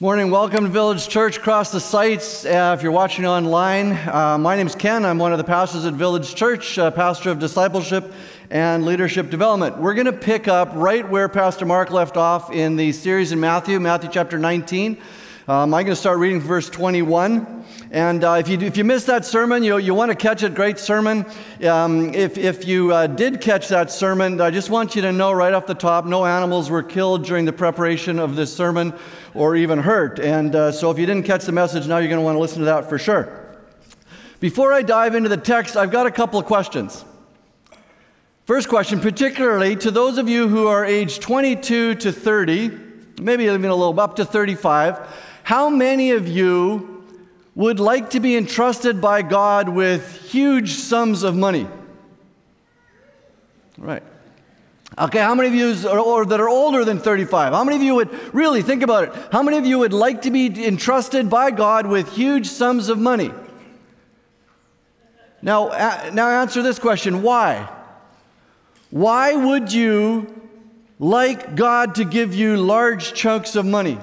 Morning, welcome to Village Church across the sites. Uh, if you're watching online, uh, my name is Ken. I'm one of the pastors at Village Church, uh, pastor of discipleship and leadership development. We're going to pick up right where Pastor Mark left off in the series in Matthew, Matthew chapter 19. Um, I'm going to start reading verse 21. And uh, if, you, if you missed that sermon, you, you want to catch it, great sermon. Um, if, if you uh, did catch that sermon, I just want you to know right off the top no animals were killed during the preparation of this sermon or even hurt. And uh, so if you didn't catch the message, now you're going to want to listen to that for sure. Before I dive into the text, I've got a couple of questions. First question, particularly to those of you who are age 22 to 30, maybe even a little up to 35, how many of you would like to be entrusted by God with huge sums of money? Right. Okay, how many of you are, or that are older than 35? How many of you would really think about it? How many of you would like to be entrusted by God with huge sums of money? Now, now answer this question why? Why would you like God to give you large chunks of money?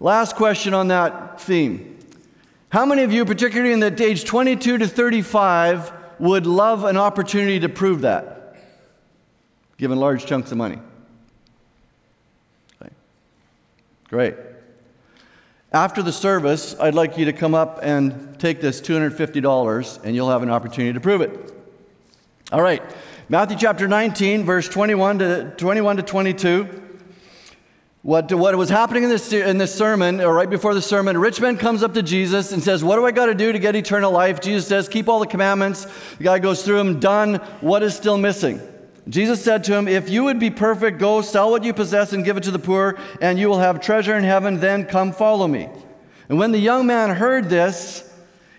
Last question on that theme. How many of you, particularly in the age 22 to 35, would love an opportunity to prove that, given large chunks of money? Okay. Great. After the service, I'd like you to come up and take this $250 and you'll have an opportunity to prove it. All right. Matthew chapter 19, verse 21 to 21 to 22. What, what was happening in this, in this sermon, or right before the sermon, a rich man comes up to Jesus and says, What do I got to do to get eternal life? Jesus says, Keep all the commandments. The guy goes through them, done. What is still missing? Jesus said to him, If you would be perfect, go sell what you possess and give it to the poor, and you will have treasure in heaven. Then come follow me. And when the young man heard this,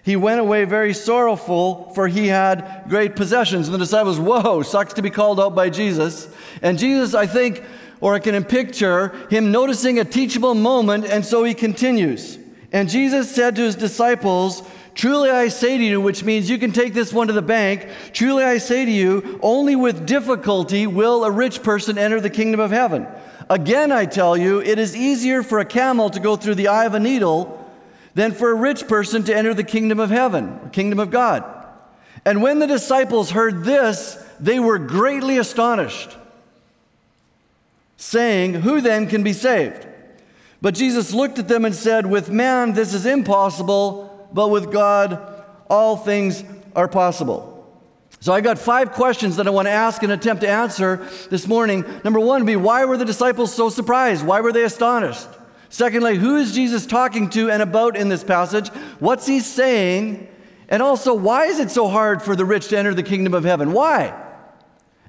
he went away very sorrowful, for he had great possessions. And the disciples, Whoa, sucks to be called out by Jesus. And Jesus, I think, or I can picture him noticing a teachable moment, and so he continues. And Jesus said to his disciples, Truly I say to you, which means you can take this one to the bank. Truly I say to you, only with difficulty will a rich person enter the kingdom of heaven. Again, I tell you, it is easier for a camel to go through the eye of a needle than for a rich person to enter the kingdom of heaven, the kingdom of God. And when the disciples heard this, they were greatly astonished saying, Who then can be saved? But Jesus looked at them and said, With man this is impossible, but with God all things are possible. So I got five questions that I want to ask and attempt to answer this morning. Number one would be why were the disciples so surprised? Why were they astonished? Secondly, who is Jesus talking to and about in this passage? What's he saying? And also, why is it so hard for the rich to enter the kingdom of heaven? Why?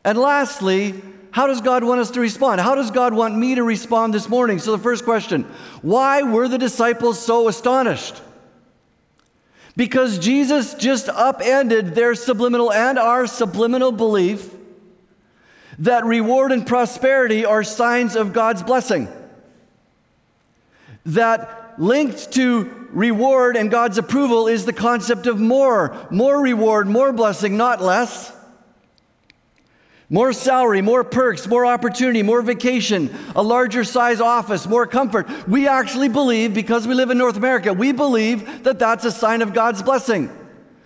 And lastly, how does God want us to respond? How does God want me to respond this morning? So, the first question why were the disciples so astonished? Because Jesus just upended their subliminal and our subliminal belief that reward and prosperity are signs of God's blessing. That linked to reward and God's approval is the concept of more, more reward, more blessing, not less. More salary, more perks, more opportunity, more vacation, a larger size office, more comfort. We actually believe, because we live in North America, we believe that that's a sign of God's blessing.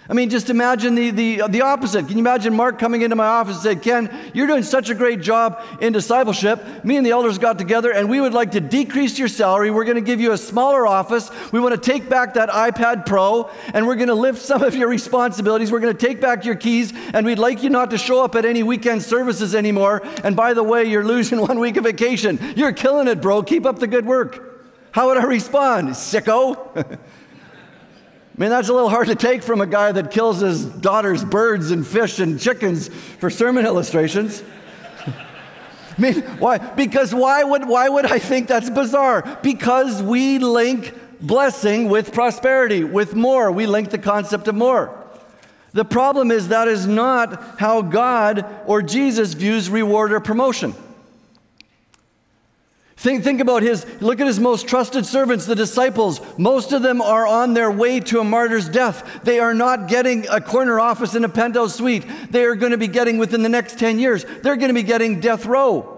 I mean, just imagine the, the, uh, the opposite. Can you imagine Mark coming into my office and said, Ken, you're doing such a great job in discipleship. Me and the elders got together and we would like to decrease your salary. We're going to give you a smaller office. We want to take back that iPad Pro and we're going to lift some of your responsibilities. We're going to take back your keys and we'd like you not to show up at any weekend services anymore. And by the way, you're losing one week of vacation. You're killing it, bro. Keep up the good work. How would I respond? Sicko? I mean, that's a little hard to take from a guy that kills his daughter's birds and fish and chickens for sermon illustrations. I mean, why? Because why would, why would I think that's bizarre? Because we link blessing with prosperity, with more. We link the concept of more. The problem is that is not how God or Jesus views reward or promotion. Think, think about his, look at his most trusted servants, the disciples. Most of them are on their way to a martyr's death. They are not getting a corner office in a penthouse suite. They are going to be getting, within the next 10 years, they're going to be getting death row.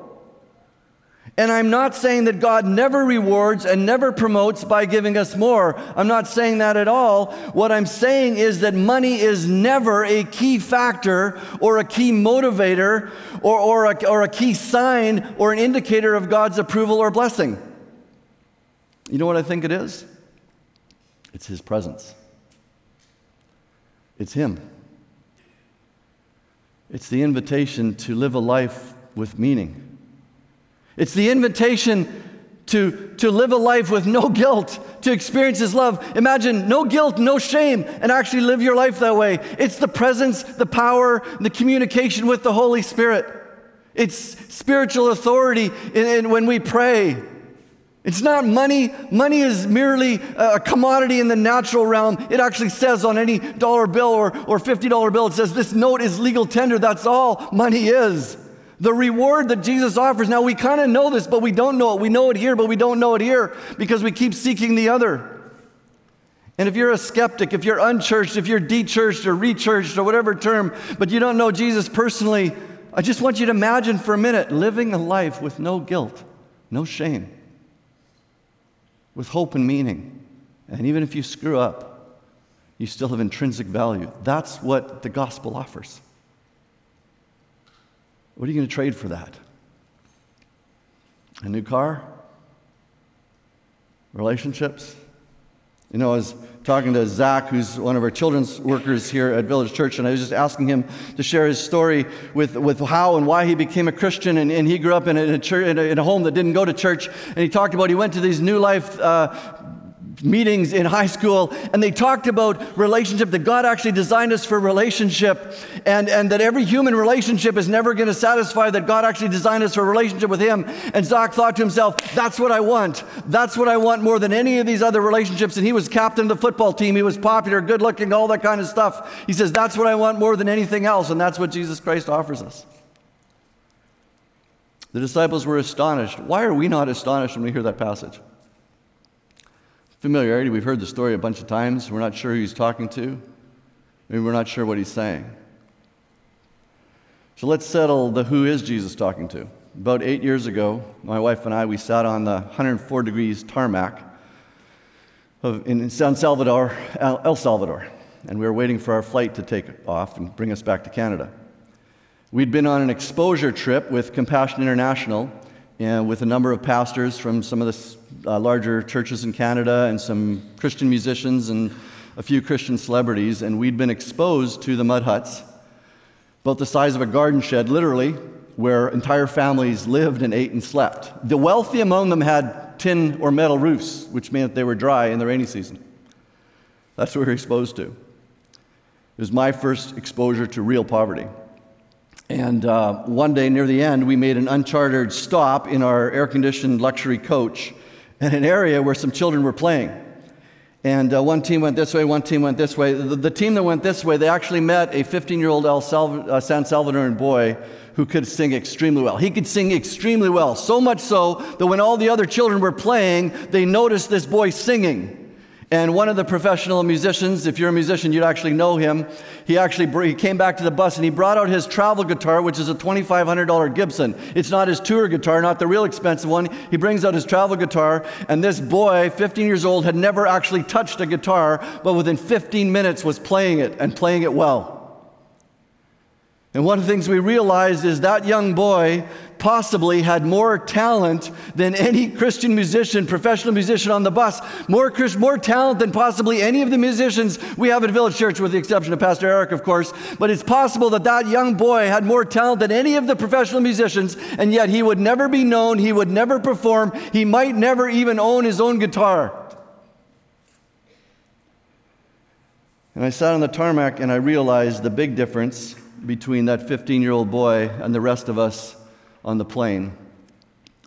And I'm not saying that God never rewards and never promotes by giving us more. I'm not saying that at all. What I'm saying is that money is never a key factor or a key motivator or, or, a, or a key sign or an indicator of God's approval or blessing. You know what I think it is? It's His presence, it's Him. It's the invitation to live a life with meaning. It's the invitation to, to live a life with no guilt, to experience His love. Imagine no guilt, no shame, and actually live your life that way. It's the presence, the power, the communication with the Holy Spirit. It's spiritual authority in, in when we pray. It's not money. Money is merely a commodity in the natural realm. It actually says on any dollar bill or, or $50 bill, it says this note is legal tender. That's all money is. The reward that Jesus offers. Now, we kind of know this, but we don't know it. We know it here, but we don't know it here because we keep seeking the other. And if you're a skeptic, if you're unchurched, if you're dechurched or rechurched or whatever term, but you don't know Jesus personally, I just want you to imagine for a minute living a life with no guilt, no shame, with hope and meaning. And even if you screw up, you still have intrinsic value. That's what the gospel offers. What are you going to trade for that? A new car? Relationships? You know, I was talking to Zach, who's one of our children's workers here at Village Church, and I was just asking him to share his story with, with how and why he became a Christian. And, and he grew up in a, in, a church, in, a, in a home that didn't go to church. And he talked about he went to these New Life uh, meetings in high school, and they talked about relationship, that God actually designed us for relationship, and, and that every human relationship is never going to satisfy, that God actually designed us for relationship with Him. And Zach thought to himself, that's what I want. That's what I want more than any of these other relationships. And he was captain of the football team, he was popular, good looking, all that kind of stuff. He says, that's what I want more than anything else, and that's what Jesus Christ offers us. The disciples were astonished. Why are we not astonished when we hear that passage? Familiarity, we've heard the story a bunch of times. We're not sure who he's talking to. Maybe we're not sure what he's saying. So let's settle the who is Jesus talking to. About eight years ago, my wife and I, we sat on the 104 degrees tarmac of, in San Salvador, El Salvador, and we were waiting for our flight to take off and bring us back to Canada. We'd been on an exposure trip with Compassion International and with a number of pastors from some of the uh, larger churches in Canada and some Christian musicians and a few Christian celebrities, and we'd been exposed to the mud huts, about the size of a garden shed, literally, where entire families lived and ate and slept. The wealthy among them had tin or metal roofs, which meant they were dry in the rainy season. That's what we were exposed to. It was my first exposure to real poverty. And uh, one day near the end, we made an unchartered stop in our air conditioned luxury coach in an area where some children were playing. And uh, one team went this way, one team went this way. The, the team that went this way, they actually met a 15 year old uh, San Salvadoran boy who could sing extremely well. He could sing extremely well, so much so that when all the other children were playing, they noticed this boy singing. And one of the professional musicians, if you're a musician, you'd actually know him. He actually he came back to the bus and he brought out his travel guitar, which is a $2,500 Gibson. It's not his tour guitar, not the real expensive one. He brings out his travel guitar, and this boy, 15 years old, had never actually touched a guitar, but within 15 minutes was playing it and playing it well. And one of the things we realized is that young boy possibly had more talent than any Christian musician, professional musician on the bus, more, more talent than possibly any of the musicians we have at Village Church, with the exception of Pastor Eric, of course. But it's possible that that young boy had more talent than any of the professional musicians, and yet he would never be known, he would never perform, he might never even own his own guitar. And I sat on the tarmac and I realized the big difference between that 15 year old boy and the rest of us on the plane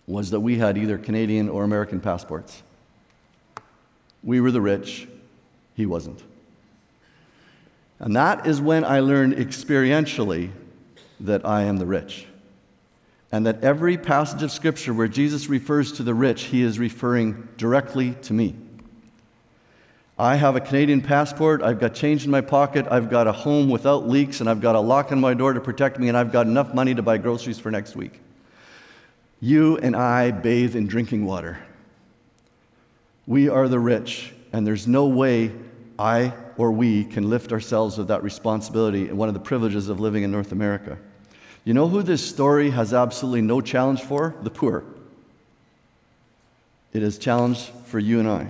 was that we had either Canadian or American passports. We were the rich, he wasn't. And that is when I learned experientially that I am the rich. And that every passage of Scripture where Jesus refers to the rich, he is referring directly to me. I have a Canadian passport, I've got change in my pocket, I've got a home without leaks, and I've got a lock on my door to protect me, and I've got enough money to buy groceries for next week. You and I bathe in drinking water. We are the rich, and there's no way I or we can lift ourselves of that responsibility and one of the privileges of living in North America. You know who this story has absolutely no challenge for? The poor. It is challenge for you and I.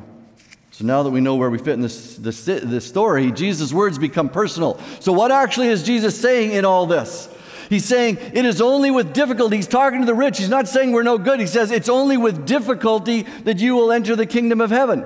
So now that we know where we fit in this, this, this story, Jesus' words become personal. So, what actually is Jesus saying in all this? He's saying it is only with difficulty. He's talking to the rich. He's not saying we're no good. He says it's only with difficulty that you will enter the kingdom of heaven.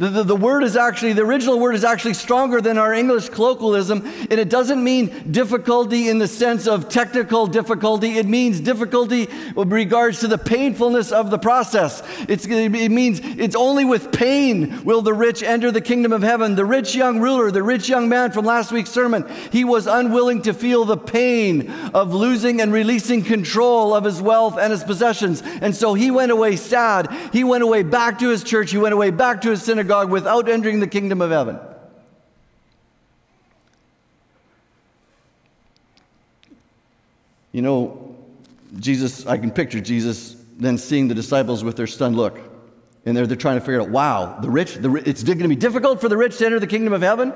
The, the, the, word is actually, the original word is actually stronger than our English colloquialism, and it doesn't mean difficulty in the sense of technical difficulty. It means difficulty with regards to the painfulness of the process. It's, it means it's only with pain will the rich enter the kingdom of heaven. The rich young ruler, the rich young man from last week's sermon, he was unwilling to feel the pain of losing and releasing control of his wealth and his possessions. And so he went away sad. He went away back to his church. He went away back to his synagogue synagogue without entering the kingdom of heaven. You know, Jesus, I can picture Jesus then seeing the disciples with their stunned look. And they're, they're trying to figure out, wow, the rich, the, it's going to be difficult for the rich to enter the kingdom of heaven?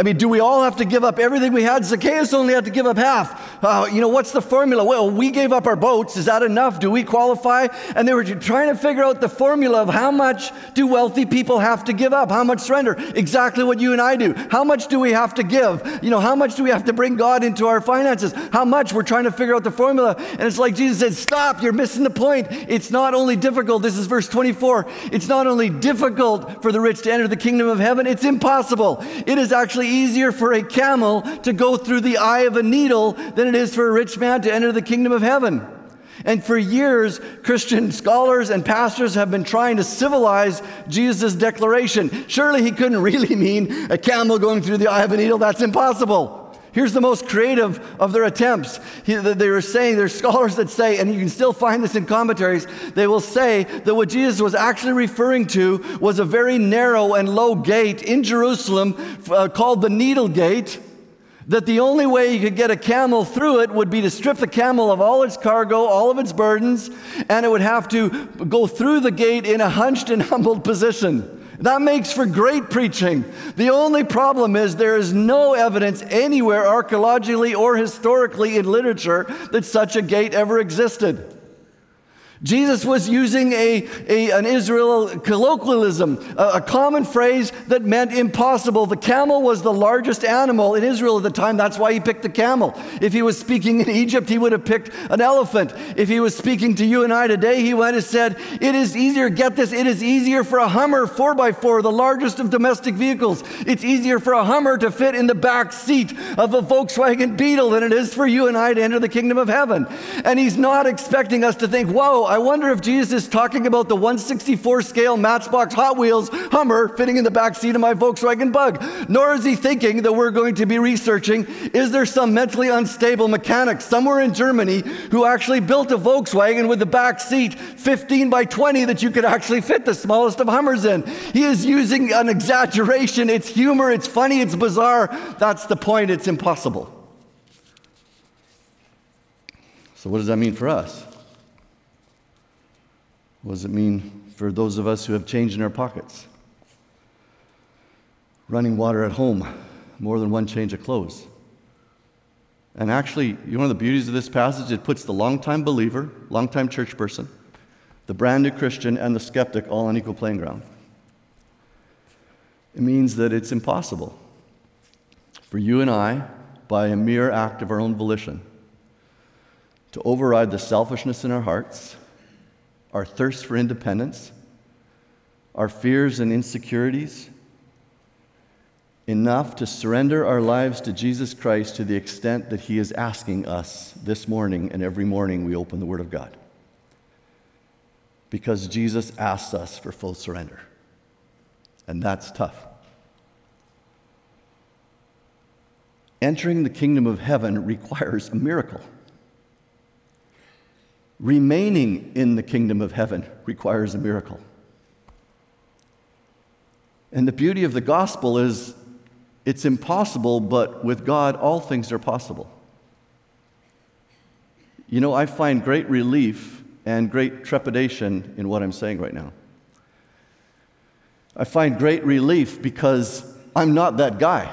I mean, do we all have to give up everything we had? Zacchaeus only had to give up half. Uh, you know, what's the formula? Well, we gave up our boats. Is that enough? Do we qualify? And they were trying to figure out the formula of how much do wealthy people have to give up? How much surrender? Exactly what you and I do. How much do we have to give? You know, how much do we have to bring God into our finances? How much? We're trying to figure out the formula. And it's like Jesus said, stop, you're missing the point. It's not only difficult, this is verse 24, it's not only difficult for the rich to enter the kingdom of heaven, it's impossible. It is actually easier for a camel to go through the eye of a needle than it is for a rich man to enter the kingdom of heaven. And for years, Christian scholars and pastors have been trying to civilize Jesus' declaration. Surely he couldn't really mean a camel going through the eye of a needle. That's impossible. Here's the most creative of their attempts. They were saying, there's scholars that say, and you can still find this in commentaries, they will say that what Jesus was actually referring to was a very narrow and low gate in Jerusalem uh, called the Needle Gate. That the only way you could get a camel through it would be to strip the camel of all its cargo, all of its burdens, and it would have to go through the gate in a hunched and humbled position. That makes for great preaching. The only problem is there is no evidence anywhere, archaeologically or historically in literature, that such a gate ever existed. Jesus was using a, a, an Israel colloquialism, a, a, common phrase that meant impossible. The camel was the largest animal in Israel at the time. That's why he picked the camel. If he was speaking in Egypt, he would have picked an elephant. If he was speaking to you and I today, he might have said, It is easier, get this, it is easier for a Hummer 4x4, the largest of domestic vehicles. It's easier for a Hummer to fit in the back seat of a Volkswagen Beetle than it is for you and I to enter the kingdom of heaven. And he's not expecting us to think, Whoa, I wonder if Jesus is talking about the 164 scale Matchbox Hot Wheels Hummer fitting in the back seat of my Volkswagen Bug. Nor is he thinking that we're going to be researching is there some mentally unstable mechanic somewhere in Germany who actually built a Volkswagen with the back seat 15 by 20 that you could actually fit the smallest of Hummers in. He is using an exaggeration. It's humor, it's funny, it's bizarre. That's the point, it's impossible. So, what does that mean for us? What does it mean for those of us who have change in our pockets? Running water at home, more than one change of clothes. And actually, one of the beauties of this passage, it puts the longtime believer, longtime church person, the brand new Christian, and the skeptic all on equal playing ground. It means that it's impossible for you and I, by a mere act of our own volition, to override the selfishness in our hearts our thirst for independence, our fears and insecurities, enough to surrender our lives to Jesus Christ to the extent that He is asking us this morning and every morning we open the Word of God. Because Jesus asks us for full surrender. And that's tough. Entering the kingdom of heaven requires a miracle. Remaining in the kingdom of heaven requires a miracle. And the beauty of the gospel is it's impossible, but with God, all things are possible. You know, I find great relief and great trepidation in what I'm saying right now. I find great relief because I'm not that guy.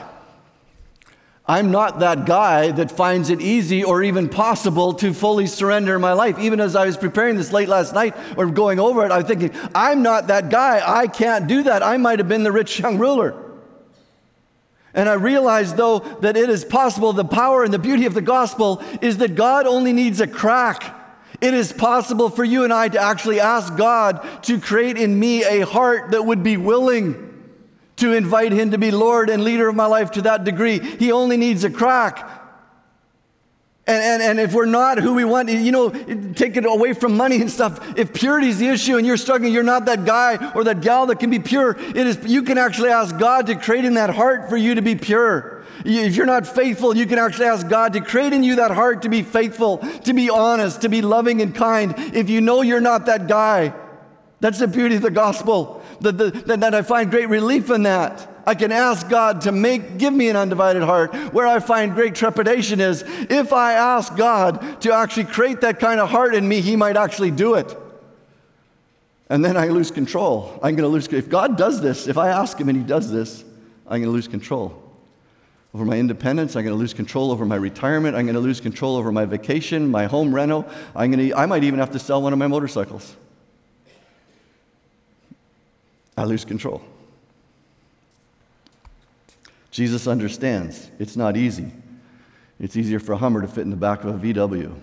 I'm not that guy that finds it easy or even possible to fully surrender my life. Even as I was preparing this late last night or going over it, I'm thinking, I'm not that guy. I can't do that. I might have been the rich young ruler. And I realized, though, that it is possible. The power and the beauty of the gospel is that God only needs a crack. It is possible for you and I to actually ask God to create in me a heart that would be willing to invite Him to be Lord and leader of my life to that degree. He only needs a crack. And, and, and if we're not who we want, you know, take it away from money and stuff. If purity is the issue and you're struggling, you're not that guy or that gal that can be pure. It is, you can actually ask God to create in that heart for you to be pure. If you're not faithful, you can actually ask God to create in you that heart to be faithful, to be honest, to be loving and kind. If you know you're not that guy, that's the beauty of the gospel. That, that, that I find great relief in that. I can ask God to make, give me an undivided heart. Where I find great trepidation is if I ask God to actually create that kind of heart in me, He might actually do it. And then I lose control. I'm going to lose. If God does this, if I ask Him and He does this, I'm going to lose control over my independence. I'm going to lose control over my retirement. I'm going to lose control over my vacation, my home rental. I'm going to, I might even have to sell one of my motorcycles. I lose control. Jesus understands it's not easy. It's easier for a Hummer to fit in the back of a VW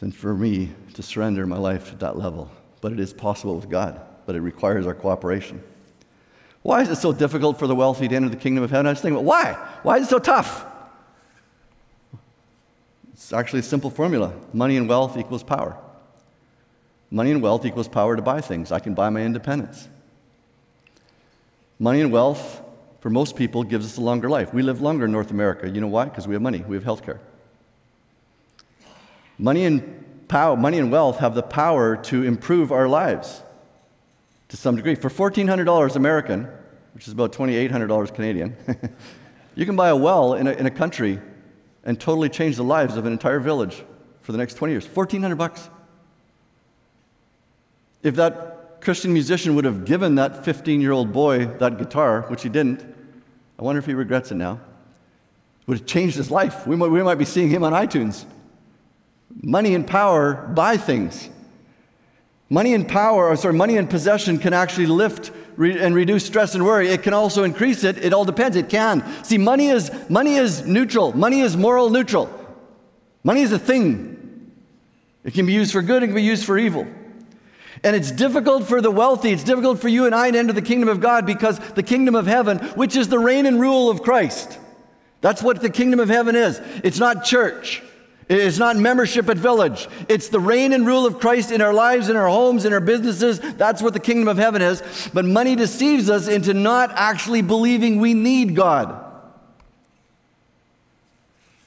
than for me to surrender my life at that level. But it is possible with God, but it requires our cooperation. Why is it so difficult for the wealthy to enter the kingdom of heaven? I was thinking, why? Why is it so tough? It's actually a simple formula money and wealth equals power. Money and wealth equals power to buy things. I can buy my independence. Money and wealth, for most people, gives us a longer life. We live longer in North America. You know why? Because we have money, we have health care. Money and power, money and wealth have the power to improve our lives to some degree. For $1,400 American, which is about $2,800 Canadian, you can buy a well in a, in a country and totally change the lives of an entire village for the next 20 years. 1400 bucks. If that Christian musician would have given that 15 year old boy that guitar, which he didn't, I wonder if he regrets it now. Would have changed his life. We might, we might be seeing him on iTunes. Money and power buy things. Money and power, or sorry, money and possession can actually lift re- and reduce stress and worry. It can also increase it. It all depends. It can. See, money is money is neutral. Money is moral neutral. Money is a thing. It can be used for good. It can be used for evil. And it's difficult for the wealthy, it's difficult for you and I to enter the kingdom of God because the kingdom of heaven, which is the reign and rule of Christ, that's what the kingdom of heaven is. It's not church. It's not membership at village. It's the reign and rule of Christ in our lives, in our homes, in our businesses. That's what the kingdom of heaven is. But money deceives us into not actually believing we need God.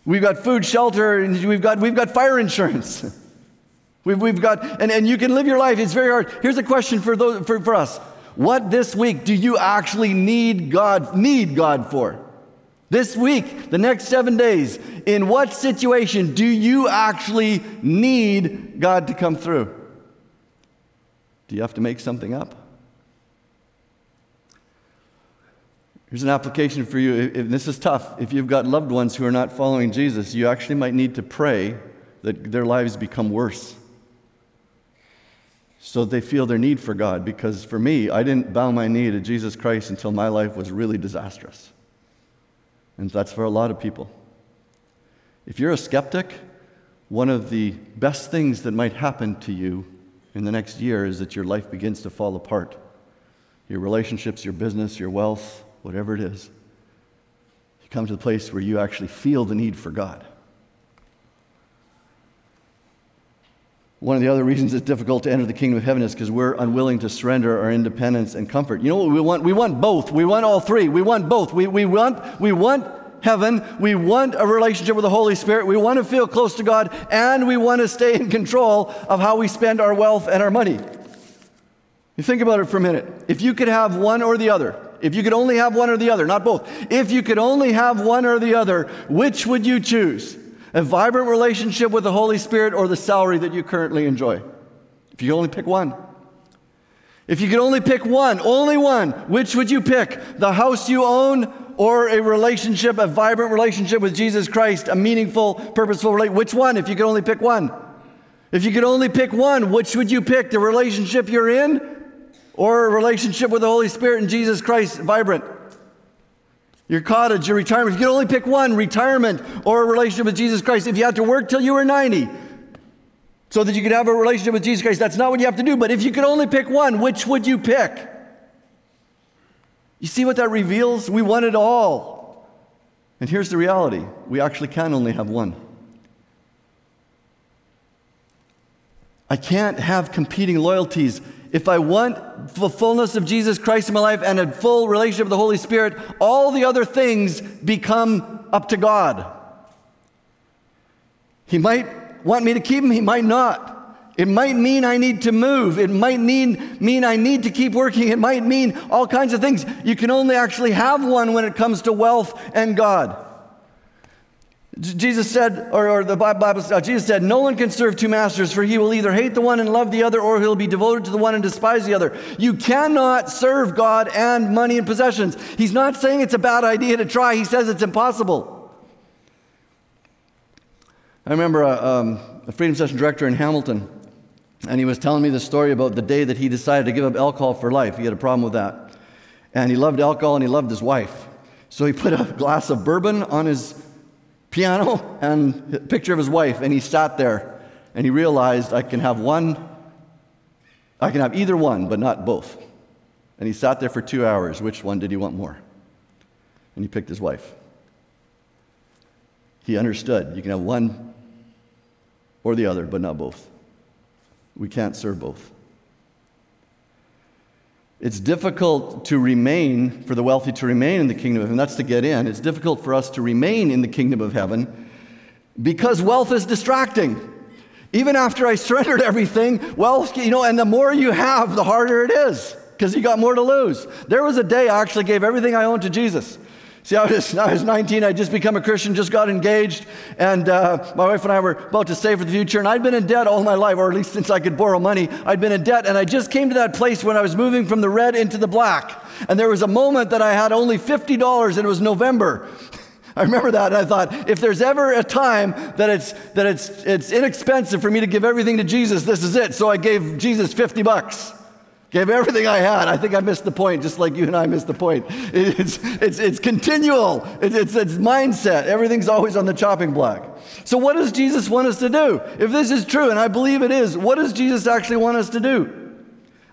We've got food, shelter, and we've got, we've got fire insurance. We've, we've got, and, and you can live your life. It's very hard. Here's a question for, those, for, for us. What this week do you actually need God, need God for? This week, the next seven days, in what situation do you actually need God to come through? Do you have to make something up? Here's an application for you. If this is tough. If you've got loved ones who are not following Jesus, you actually might need to pray that their lives become worse so they feel their need for God. Because for me, I didn't bow my knee to Jesus Christ until my life was really disastrous. And that's for a lot of people. If you're a skeptic, one of the best things that might happen to you in the next year is that your life begins to fall apart. Your relationships, your business, your wealth, whatever it is. You come to the place where you actually feel the need for God. One of the other reasons it's difficult to enter the kingdom of heaven is because we're unwilling to surrender our independence and comfort. You know what we want? We want both. We want all three. We want both. We, we, want, we want heaven. We want a relationship with the Holy Spirit. We want to feel close to God. And we want to stay in control of how we spend our wealth and our money. You think about it for a minute. If you could have one or the other, if you could only have one or the other, not both, if you could only have one or the other, which would you choose? A vibrant relationship with the Holy Spirit or the salary that you currently enjoy? If you only pick one. If you could only pick one, only one, which would you pick? The house you own or a relationship, a vibrant relationship with Jesus Christ, a meaningful, purposeful relationship? Which one, if you could only pick one? If you could only pick one, which would you pick? The relationship you're in or a relationship with the Holy Spirit and Jesus Christ, vibrant? Your cottage, your retirement. If you could only pick one, retirement or a relationship with Jesus Christ. If you had to work till you were 90, so that you could have a relationship with Jesus Christ. That's not what you have to do. But if you could only pick one, which would you pick? You see what that reveals? We want it all. And here's the reality we actually can only have one. I can't have competing loyalties. If I want the fullness of Jesus Christ in my life and a full relationship with the Holy Spirit, all the other things become up to God. He might want me to keep him, he might not. It might mean I need to move. It might mean, mean I need to keep working. It might mean all kinds of things. You can only actually have one when it comes to wealth and God. Jesus said, or, or the Bible, uh, Jesus said, no one can serve two masters, for he will either hate the one and love the other, or he'll be devoted to the one and despise the other. You cannot serve God and money and possessions. He's not saying it's a bad idea to try, he says it's impossible. I remember a, um, a Freedom Session director in Hamilton, and he was telling me the story about the day that he decided to give up alcohol for life. He had a problem with that. And he loved alcohol and he loved his wife. So he put a glass of bourbon on his piano and a picture of his wife, and he sat there and he realized I can have one, I can have either one, but not both. And he sat there for two hours. Which one did he want more? And he picked his wife. He understood you can have one or the other, but not both. We can't serve both. It's difficult to remain, for the wealthy to remain in the kingdom of heaven. That's to get in. It's difficult for us to remain in the kingdom of heaven because wealth is distracting. Even after I surrendered everything, wealth, you know, and the more you have, the harder it is because you got more to lose. There was a day I actually gave everything I owned to Jesus. See, I was, I was 19, I'd just become a Christian, just got engaged, and uh, my wife and I were about to save for the future, and I'd been in debt all my life, or at least since I could borrow money, I'd been in debt, and I just came to that place when I was moving from the red into the black. And there was a moment that I had only $50, and it was November. I remember that, and I thought, if there's ever a time that it's, that it's, it's inexpensive for me to give everything to Jesus, this is it. So I gave Jesus 50 bucks. Gave everything I had. I think I missed the point, just like you and I missed the point. It's, it's, it's continual, it's, it's, it's mindset. Everything's always on the chopping block. So, what does Jesus want us to do? If this is true, and I believe it is, what does Jesus actually want us to do?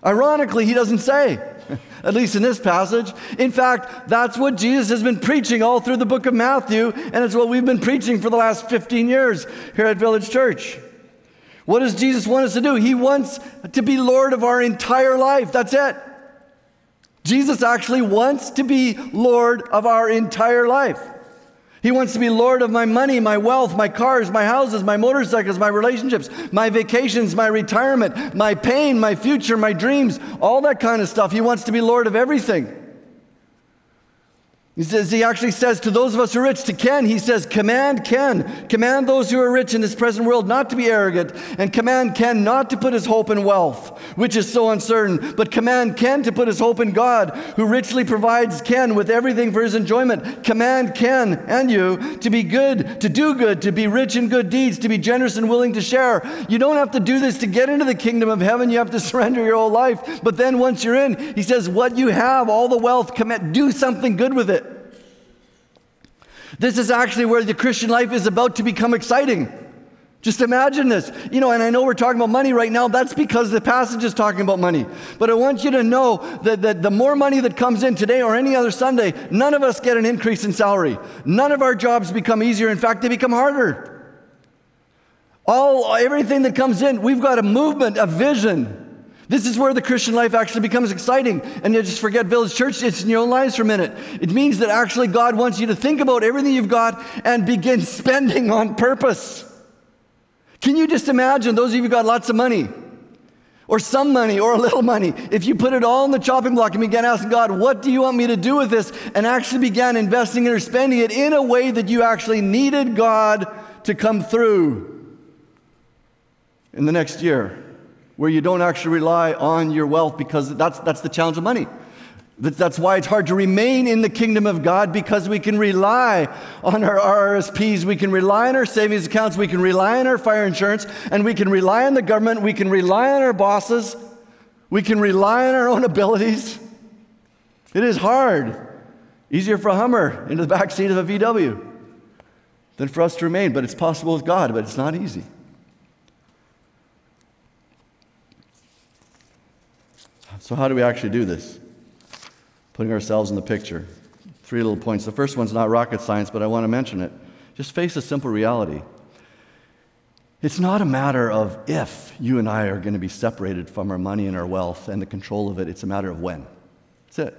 Ironically, he doesn't say, at least in this passage. In fact, that's what Jesus has been preaching all through the book of Matthew, and it's what we've been preaching for the last 15 years here at Village Church. What does Jesus want us to do? He wants to be Lord of our entire life. That's it. Jesus actually wants to be Lord of our entire life. He wants to be Lord of my money, my wealth, my cars, my houses, my motorcycles, my relationships, my vacations, my retirement, my pain, my future, my dreams, all that kind of stuff. He wants to be Lord of everything. He says, he actually says to those of us who are rich, to Ken, he says, command Ken, command those who are rich in this present world not to be arrogant, and command Ken not to put his hope in wealth, which is so uncertain, but command Ken to put his hope in God, who richly provides Ken with everything for his enjoyment. Command Ken and you to be good, to do good, to be rich in good deeds, to be generous and willing to share. You don't have to do this to get into the kingdom of heaven. You have to surrender your whole life. But then once you're in, he says, what you have, all the wealth, commit, do something good with it. This is actually where the Christian life is about to become exciting. Just imagine this. You know, and I know we're talking about money right now. That's because the passage is talking about money. But I want you to know that, that the more money that comes in today or any other Sunday, none of us get an increase in salary. None of our jobs become easier. In fact, they become harder. All everything that comes in, we've got a movement, a vision. This is where the Christian life actually becomes exciting. And you just forget Village Church, it's in your own lives for a minute. It means that actually God wants you to think about everything you've got and begin spending on purpose. Can you just imagine those of you who got lots of money? Or some money, or a little money. If you put it all in the chopping block and began asking God, what do you want me to do with this? And actually began investing it or spending it in a way that you actually needed God to come through in the next year where you don't actually rely on your wealth because that's, that's the challenge of money. That's why it's hard to remain in the kingdom of God because we can rely on our RRSPs, we can rely on our savings accounts, we can rely on our fire insurance, and we can rely on the government, we can rely on our bosses, we can rely on our own abilities. It is hard. Easier for a Hummer into the back seat of a VW than for us to remain, but it's possible with God, but it's not easy. So, how do we actually do this? Putting ourselves in the picture. Three little points. The first one's not rocket science, but I want to mention it. Just face a simple reality. It's not a matter of if you and I are going to be separated from our money and our wealth and the control of it, it's a matter of when. That's it.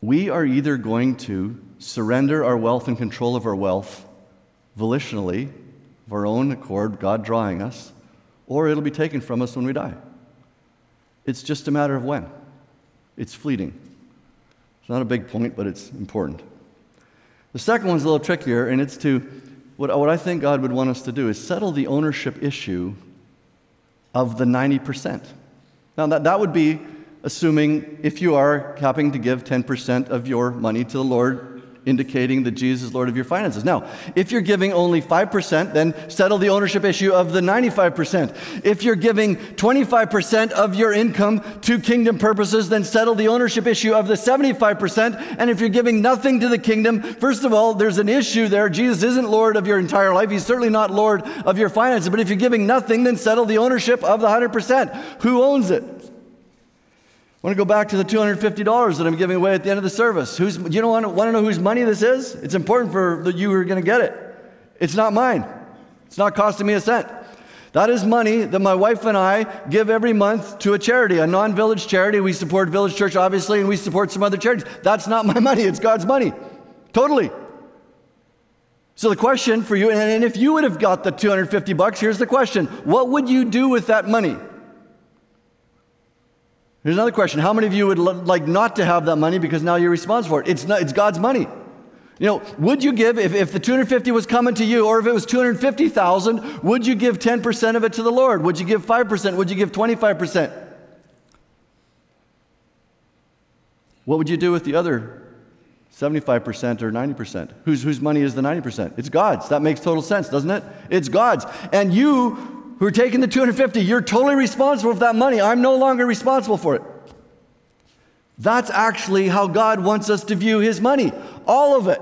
We are either going to surrender our wealth and control of our wealth volitionally, of our own accord, God drawing us, or it'll be taken from us when we die. It's just a matter of when. It's fleeting. It's not a big point, but it's important. The second one's a little trickier, and it's to what, what I think God would want us to do is settle the ownership issue of the 90%. Now, that, that would be assuming if you are capping to give 10% of your money to the Lord indicating that Jesus is Lord of your finances. Now, if you're giving only 5%, then settle the ownership issue of the 95%. If you're giving 25% of your income to kingdom purposes, then settle the ownership issue of the 75%. And if you're giving nothing to the kingdom, first of all, there's an issue there. Jesus isn't Lord of your entire life. He's certainly not Lord of your finances. But if you're giving nothing, then settle the ownership of the 100%. Who owns it? I want to go back to the $250 that I'm giving away at the end of the service. Who's, you don't want to, want to know whose money this is? It's important for the, you who are going to get it. It's not mine. It's not costing me a cent. That is money that my wife and I give every month to a charity, a non village charity. We support Village Church, obviously, and we support some other charities. That's not my money, it's God's money. Totally. So the question for you, and if you would have got the 250 bucks, here's the question What would you do with that money? Here's another question. How many of you would like not to have that money because now you're responsible for it? It's, not, it's God's money. You know, would you give, if, if the 250 was coming to you, or if it was 250,000, would you give 10% of it to the Lord? Would you give 5%? Would you give 25%? What would you do with the other 75% or 90%? Whose, whose money is the 90%? It's God's. That makes total sense, doesn't it? It's God's. And you who are taking the 250, you're totally responsible for that money. I'm no longer responsible for it. That's actually how God wants us to view his money, all of it.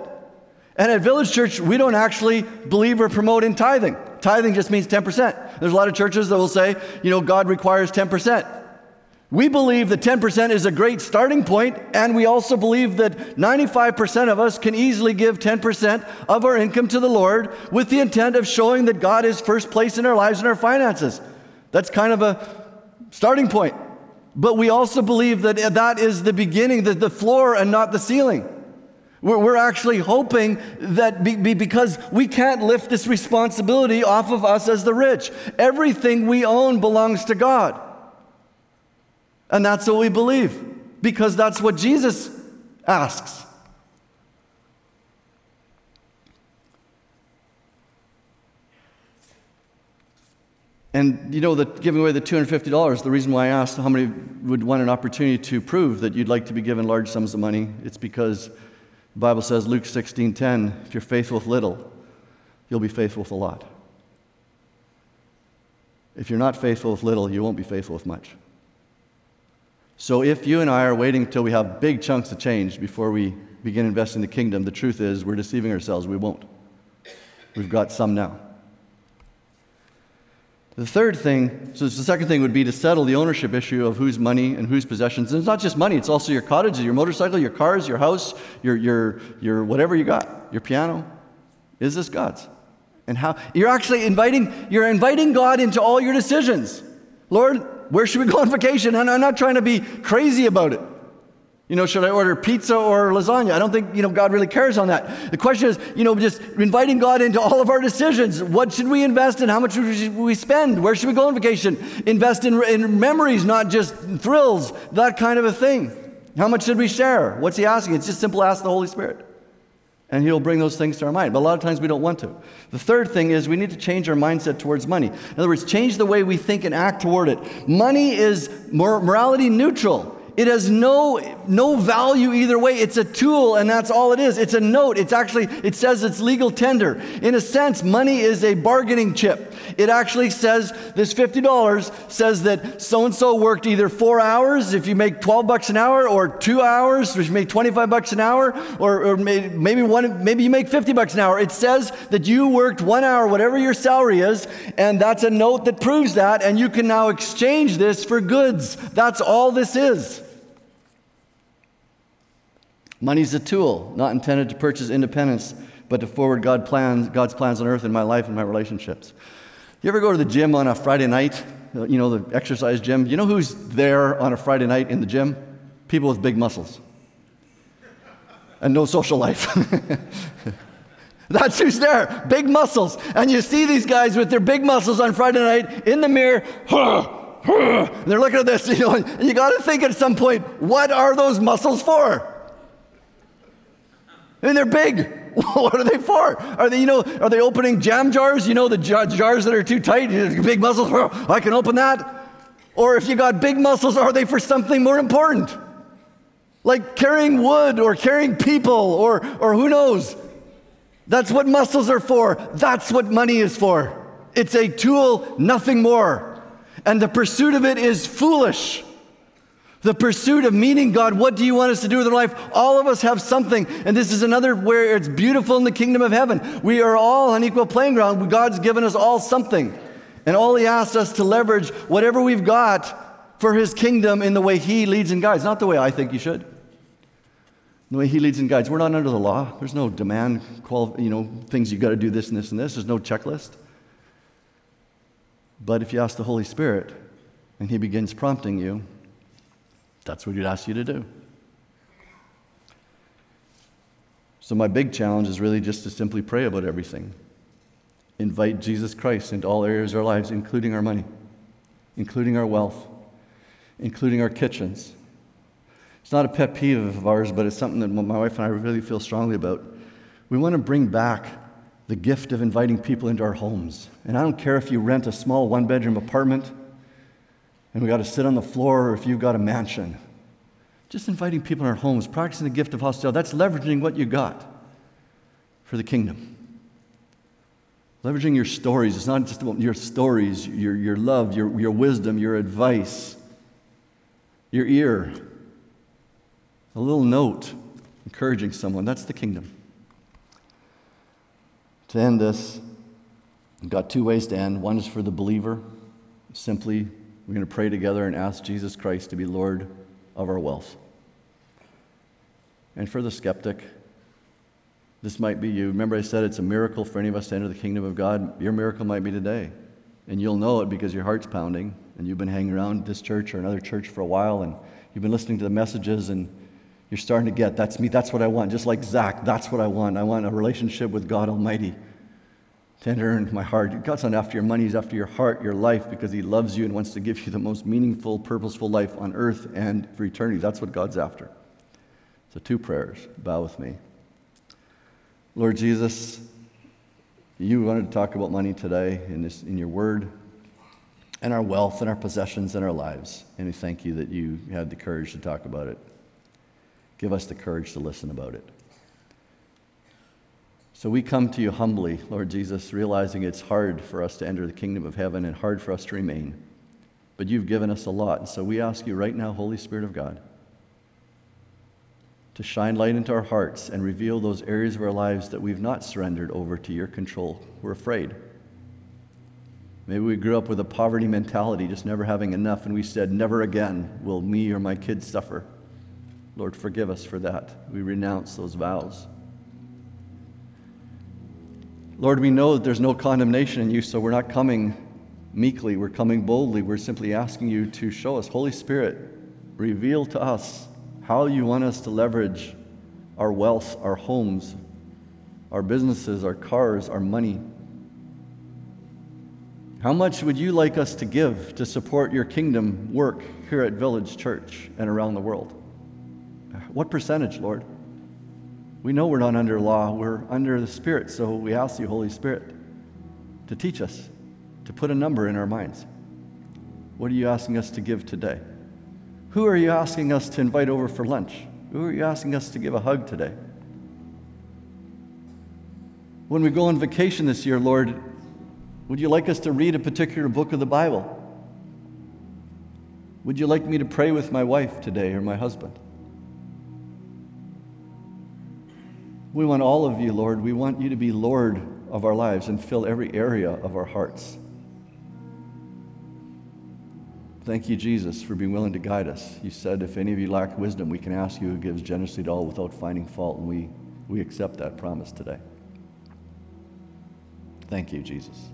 And at Village Church, we don't actually believe or promote in tithing. Tithing just means 10%. There's a lot of churches that will say, you know, God requires 10%. We believe that 10% is a great starting point, and we also believe that 95% of us can easily give 10% of our income to the Lord with the intent of showing that God is first place in our lives and our finances. That's kind of a starting point. But we also believe that that is the beginning, the, the floor, and not the ceiling. We're, we're actually hoping that be, be because we can't lift this responsibility off of us as the rich. Everything we own belongs to God. And that's what we believe because that's what Jesus asks. And you know that giving away the $250, the reason why I asked how many would want an opportunity to prove that you'd like to be given large sums of money, it's because the Bible says, Luke 16:10, if you're faithful with little, you'll be faithful with a lot. If you're not faithful with little, you won't be faithful with much. So if you and I are waiting until we have big chunks of change before we begin investing in the kingdom, the truth is we're deceiving ourselves. We won't. We've got some now. The third thing, so the second thing would be to settle the ownership issue of whose money and whose possessions. And it's not just money, it's also your cottage, your motorcycle, your cars, your house, your, your, your whatever you got, your piano. Is this God's? And how you're actually inviting, you're inviting God into all your decisions. Lord, where should we go on vacation? And I'm not trying to be crazy about it. You know, should I order pizza or lasagna? I don't think, you know, God really cares on that. The question is, you know, just inviting God into all of our decisions. What should we invest in? How much should we spend? Where should we go on vacation? Invest in, in memories, not just thrills, that kind of a thing. How much should we share? What's he asking? It's just simple ask the Holy Spirit. And He'll bring those things to our mind. But a lot of times we don't want to. The third thing is we need to change our mindset towards money. In other words, change the way we think and act toward it. Money is morality neutral. It has no, no value either way. It's a tool, and that's all it is. It's a note. It's actually, it says it's legal tender. In a sense, money is a bargaining chip. It actually says this $50 says that so and so worked either four hours if you make 12 bucks an hour, or two hours if you make 25 bucks an hour, or, or maybe, one, maybe you make 50 bucks an hour. It says that you worked one hour, whatever your salary is, and that's a note that proves that, and you can now exchange this for goods. That's all this is. Money's a tool, not intended to purchase independence, but to forward God plans, God's plans on earth in my life and my relationships. You ever go to the gym on a Friday night? You know, the exercise gym? You know who's there on a Friday night in the gym? People with big muscles and no social life. That's who's there, big muscles. And you see these guys with their big muscles on Friday night in the mirror. they're looking at this, you know, and you got to think at some point, what are those muscles for? And they're big. what are they for? Are they, you know, are they opening jam jars? You know, the jars that are too tight, big muscles, I can open that. Or if you got big muscles, are they for something more important? Like carrying wood or carrying people or, or who knows? That's what muscles are for. That's what money is for. It's a tool, nothing more. And the pursuit of it is foolish. The pursuit of meaning God, what do you want us to do with our life? All of us have something. And this is another where it's beautiful in the kingdom of heaven. We are all on equal playing ground. God's given us all something. And all He asks us to leverage whatever we've got for His kingdom in the way He leads and guides, not the way I think you should. The way He leads and guides. We're not under the law. There's no demand, you know, things you got to do this and this and this. There's no checklist. But if you ask the Holy Spirit and He begins prompting you, that's what he'd ask you to do. So, my big challenge is really just to simply pray about everything. Invite Jesus Christ into all areas of our lives, including our money, including our wealth, including our kitchens. It's not a pet peeve of ours, but it's something that my wife and I really feel strongly about. We want to bring back the gift of inviting people into our homes. And I don't care if you rent a small one bedroom apartment and we got to sit on the floor, or if you've got a mansion. Just inviting people in our homes, practicing the gift of hospitality, that's leveraging what you got for the kingdom. Leveraging your stories. It's not just about your stories, your, your love, your, your wisdom, your advice, your ear. A little note encouraging someone. That's the kingdom. To end this, I've got two ways to end. One is for the believer, simply we're going to pray together and ask Jesus Christ to be Lord of our wealth. And for the skeptic, this might be you. Remember, I said it's a miracle for any of us to enter the kingdom of God. Your miracle might be today. And you'll know it because your heart's pounding and you've been hanging around this church or another church for a while and you've been listening to the messages and you're starting to get that's me, that's what I want. Just like Zach, that's what I want. I want a relationship with God Almighty tender in my heart. God's not after your money, He's after your heart, your life, because He loves you and wants to give you the most meaningful, purposeful life on earth and for eternity. That's what God's after. So, two prayers. Bow with me. Lord Jesus, you wanted to talk about money today in, this, in your word and our wealth and our possessions and our lives. And we thank you that you had the courage to talk about it. Give us the courage to listen about it. So we come to you humbly, Lord Jesus, realizing it's hard for us to enter the kingdom of heaven and hard for us to remain. But you've given us a lot. And so we ask you right now, Holy Spirit of God, to shine light into our hearts and reveal those areas of our lives that we've not surrendered over to your control. We're afraid. Maybe we grew up with a poverty mentality, just never having enough, and we said, Never again will me or my kids suffer. Lord, forgive us for that. We renounce those vows. Lord, we know that there's no condemnation in you, so we're not coming meekly, we're coming boldly. We're simply asking you to show us. Holy Spirit, reveal to us how you want us to leverage our wealth, our homes, our businesses, our cars, our money. How much would you like us to give to support your kingdom work here at Village Church and around the world? What percentage, Lord? We know we're not under law, we're under the Spirit, so we ask you, Holy Spirit, to teach us, to put a number in our minds. What are you asking us to give today? Who are you asking us to invite over for lunch? Who are you asking us to give a hug today? When we go on vacation this year, Lord, would you like us to read a particular book of the Bible? Would you like me to pray with my wife today or my husband? We want all of you, Lord. We want you to be Lord of our lives and fill every area of our hearts. Thank you, Jesus, for being willing to guide us. You said, if any of you lack wisdom, we can ask you who gives generously to all without finding fault, and we, we accept that promise today. Thank you, Jesus.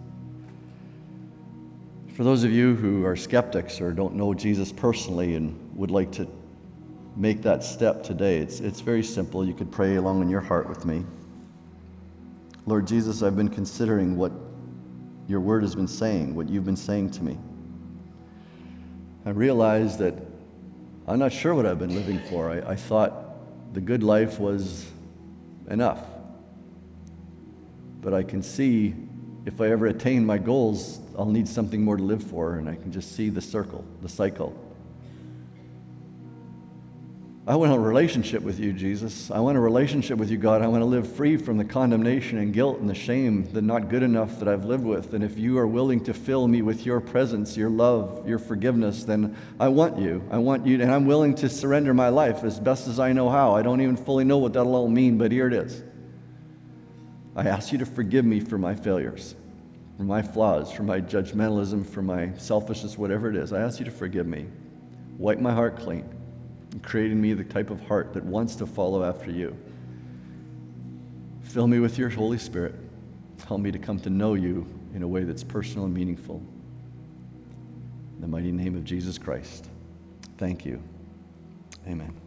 For those of you who are skeptics or don't know Jesus personally and would like to make that step today, it's, it's very simple. You could pray along in your heart with me. Lord Jesus, I've been considering what your word has been saying, what you've been saying to me. I realized that I'm not sure what I've been living for. I, I thought the good life was enough. But I can see if I ever attain my goals, I'll need something more to live for, and I can just see the circle, the cycle. I want a relationship with you, Jesus. I want a relationship with you, God. I want to live free from the condemnation and guilt and the shame, the not good enough that I've lived with. And if you are willing to fill me with your presence, your love, your forgiveness, then I want you. I want you, and I'm willing to surrender my life as best as I know how. I don't even fully know what that'll all mean, but here it is. I ask you to forgive me for my failures, for my flaws, for my judgmentalism, for my selfishness, whatever it is. I ask you to forgive me. Wipe my heart clean and create in me the type of heart that wants to follow after you. Fill me with your Holy Spirit. Help me to come to know you in a way that's personal and meaningful. In the mighty name of Jesus Christ. Thank you. Amen.